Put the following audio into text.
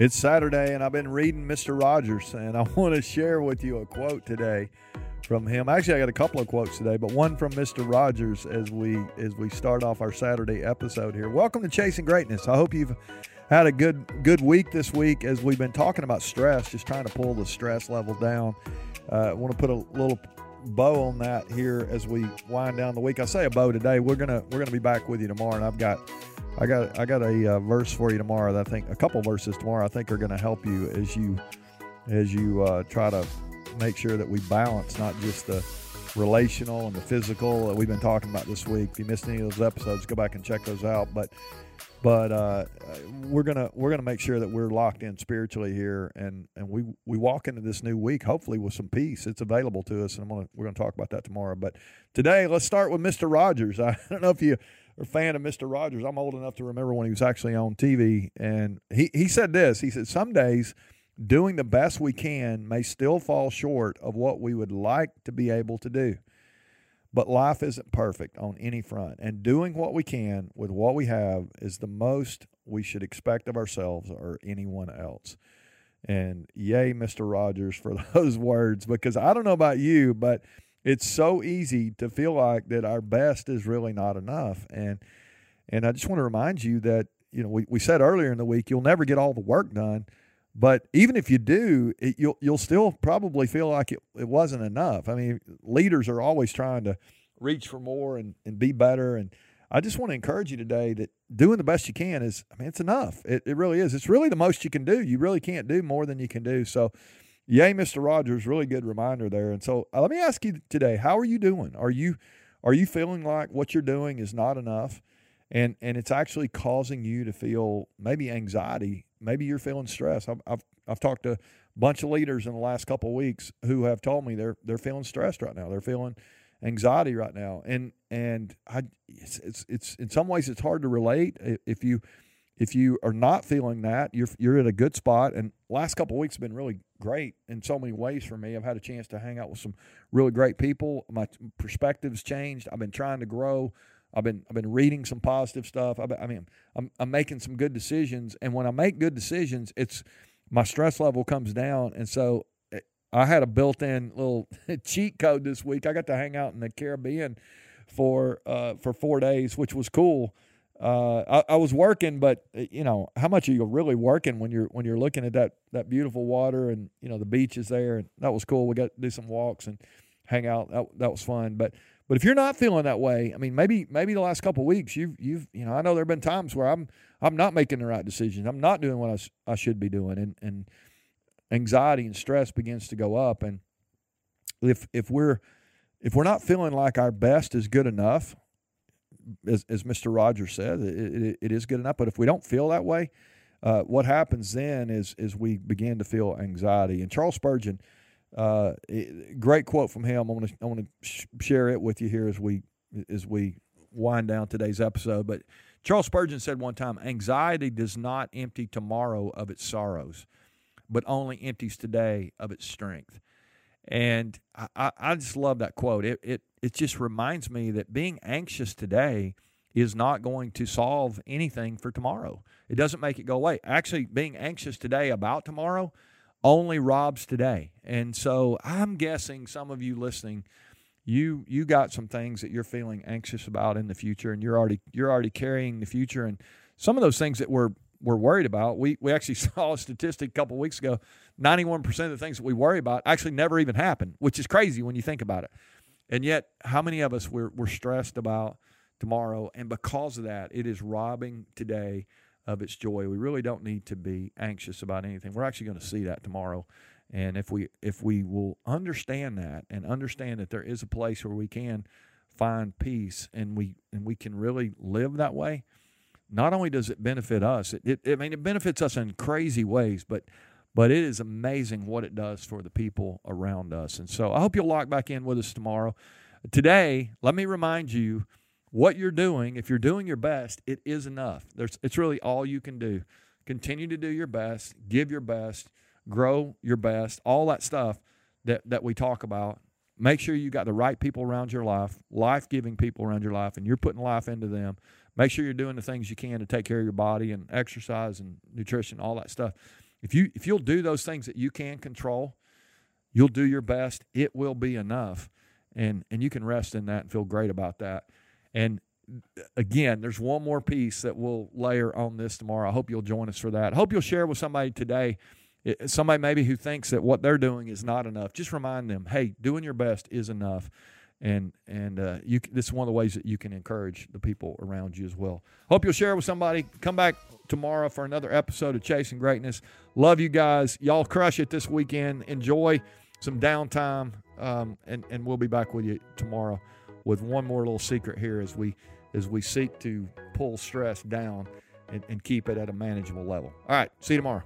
It's Saturday, and I've been reading Mr. Rogers, and I want to share with you a quote today from him. Actually, I got a couple of quotes today, but one from Mr. Rogers as we as we start off our Saturday episode here. Welcome to Chasing Greatness. I hope you've had a good good week this week as we've been talking about stress, just trying to pull the stress level down. Uh, I want to put a little bow on that here as we wind down the week. I say a bow today. We're gonna we're gonna be back with you tomorrow, and I've got I got I got a uh, verse for you tomorrow. That I think a couple verses tomorrow. I think are going to help you as you as you uh, try to make sure that we balance not just the relational and the physical that we've been talking about this week. If you missed any of those episodes, go back and check those out. But but uh, we're gonna we're gonna make sure that we're locked in spiritually here, and and we we walk into this new week hopefully with some peace. It's available to us, and I'm gonna we're gonna talk about that tomorrow. But today, let's start with Mr. Rogers. I don't know if you are a fan of Mr. Rogers. I'm old enough to remember when he was actually on TV, and he, he said this. He said, Some days doing the best we can may still fall short of what we would like to be able to do. But life isn't perfect on any front, and doing what we can with what we have is the most we should expect of ourselves or anyone else. And yay, Mr. Rogers, for those words, because I don't know about you, but – it's so easy to feel like that our best is really not enough. And and I just want to remind you that, you know, we, we said earlier in the week, you'll never get all the work done. But even if you do, it, you'll you'll still probably feel like it, it wasn't enough. I mean, leaders are always trying to reach for more and, and be better. And I just want to encourage you today that doing the best you can is, I mean, it's enough. It, it really is. It's really the most you can do. You really can't do more than you can do. So Yay, Mr. Rogers, really good reminder there. And so uh, let me ask you today, how are you doing? Are you are you feeling like what you're doing is not enough? And and it's actually causing you to feel maybe anxiety. Maybe you're feeling stress. I've I've, I've talked to a bunch of leaders in the last couple of weeks who have told me they're they're feeling stressed right now. They're feeling anxiety right now. And and I it's it's, it's in some ways it's hard to relate if you if you are not feeling that, you're you're in a good spot. And last couple of weeks have been really great in so many ways for me. I've had a chance to hang out with some really great people. My perspectives changed. I've been trying to grow. I've been I've been reading some positive stuff. I've, I mean, I'm I'm making some good decisions. And when I make good decisions, it's my stress level comes down. And so eh, I had a built-in little cheat code this week. I got to hang out in the Caribbean for uh, for four days, which was cool uh, I, I, was working, but uh, you know, how much are you really working when you're when you're looking at that that beautiful water and you know the beach is there and that was cool. We got to do some walks and hang out. That that was fun. But but if you're not feeling that way, I mean, maybe maybe the last couple weeks you've you've you know I know there have been times where I'm I'm not making the right decisions. I'm not doing what I, I should be doing, and and anxiety and stress begins to go up. And if if we're if we're not feeling like our best is good enough, as, as Mr. Rogers said, it, it, it is good enough. But if we don't feel that way, uh, what happens then is is we begin to feel anxiety. And Charles Spurgeon, uh, great quote from him. I want to I want to sh- share it with you here as we as we wind down today's episode. But Charles Spurgeon said one time, "Anxiety does not empty tomorrow of its sorrows, but only empties today of its strength." And I, I just love that quote. It, it it just reminds me that being anxious today is not going to solve anything for tomorrow. It doesn't make it go away. Actually, being anxious today about tomorrow only robs today. And so I'm guessing some of you listening, you you got some things that you're feeling anxious about in the future and you're already you're already carrying the future and some of those things that we're we're worried about. We we actually saw a statistic a couple weeks ago. 91% of the things that we worry about actually never even happen, which is crazy when you think about it. And yet, how many of us we're, we're stressed about tomorrow? And because of that, it is robbing today of its joy. We really don't need to be anxious about anything. We're actually going to see that tomorrow. And if we if we will understand that and understand that there is a place where we can find peace and we and we can really live that way, not only does it benefit us, it, it I mean it benefits us in crazy ways, but but it is amazing what it does for the people around us. And so I hope you'll lock back in with us tomorrow. Today, let me remind you what you're doing. If you're doing your best, it is enough. There's, it's really all you can do. Continue to do your best, give your best, grow your best, all that stuff that, that we talk about. Make sure you got the right people around your life, life giving people around your life, and you're putting life into them. Make sure you're doing the things you can to take care of your body and exercise and nutrition, all that stuff if you if you'll do those things that you can control, you'll do your best. It will be enough, and and you can rest in that and feel great about that. And again, there's one more piece that we'll layer on this tomorrow. I hope you'll join us for that. I hope you'll share with somebody today. Somebody maybe who thinks that what they're doing is not enough. Just remind them, hey, doing your best is enough and and uh, you this is one of the ways that you can encourage the people around you as well. Hope you'll share with somebody. Come back tomorrow for another episode of Chasing Greatness. Love you guys. Y'all crush it this weekend. Enjoy some downtime, um, and and we'll be back with you tomorrow with one more little secret here as we as we seek to pull stress down and, and keep it at a manageable level. All right, see you tomorrow.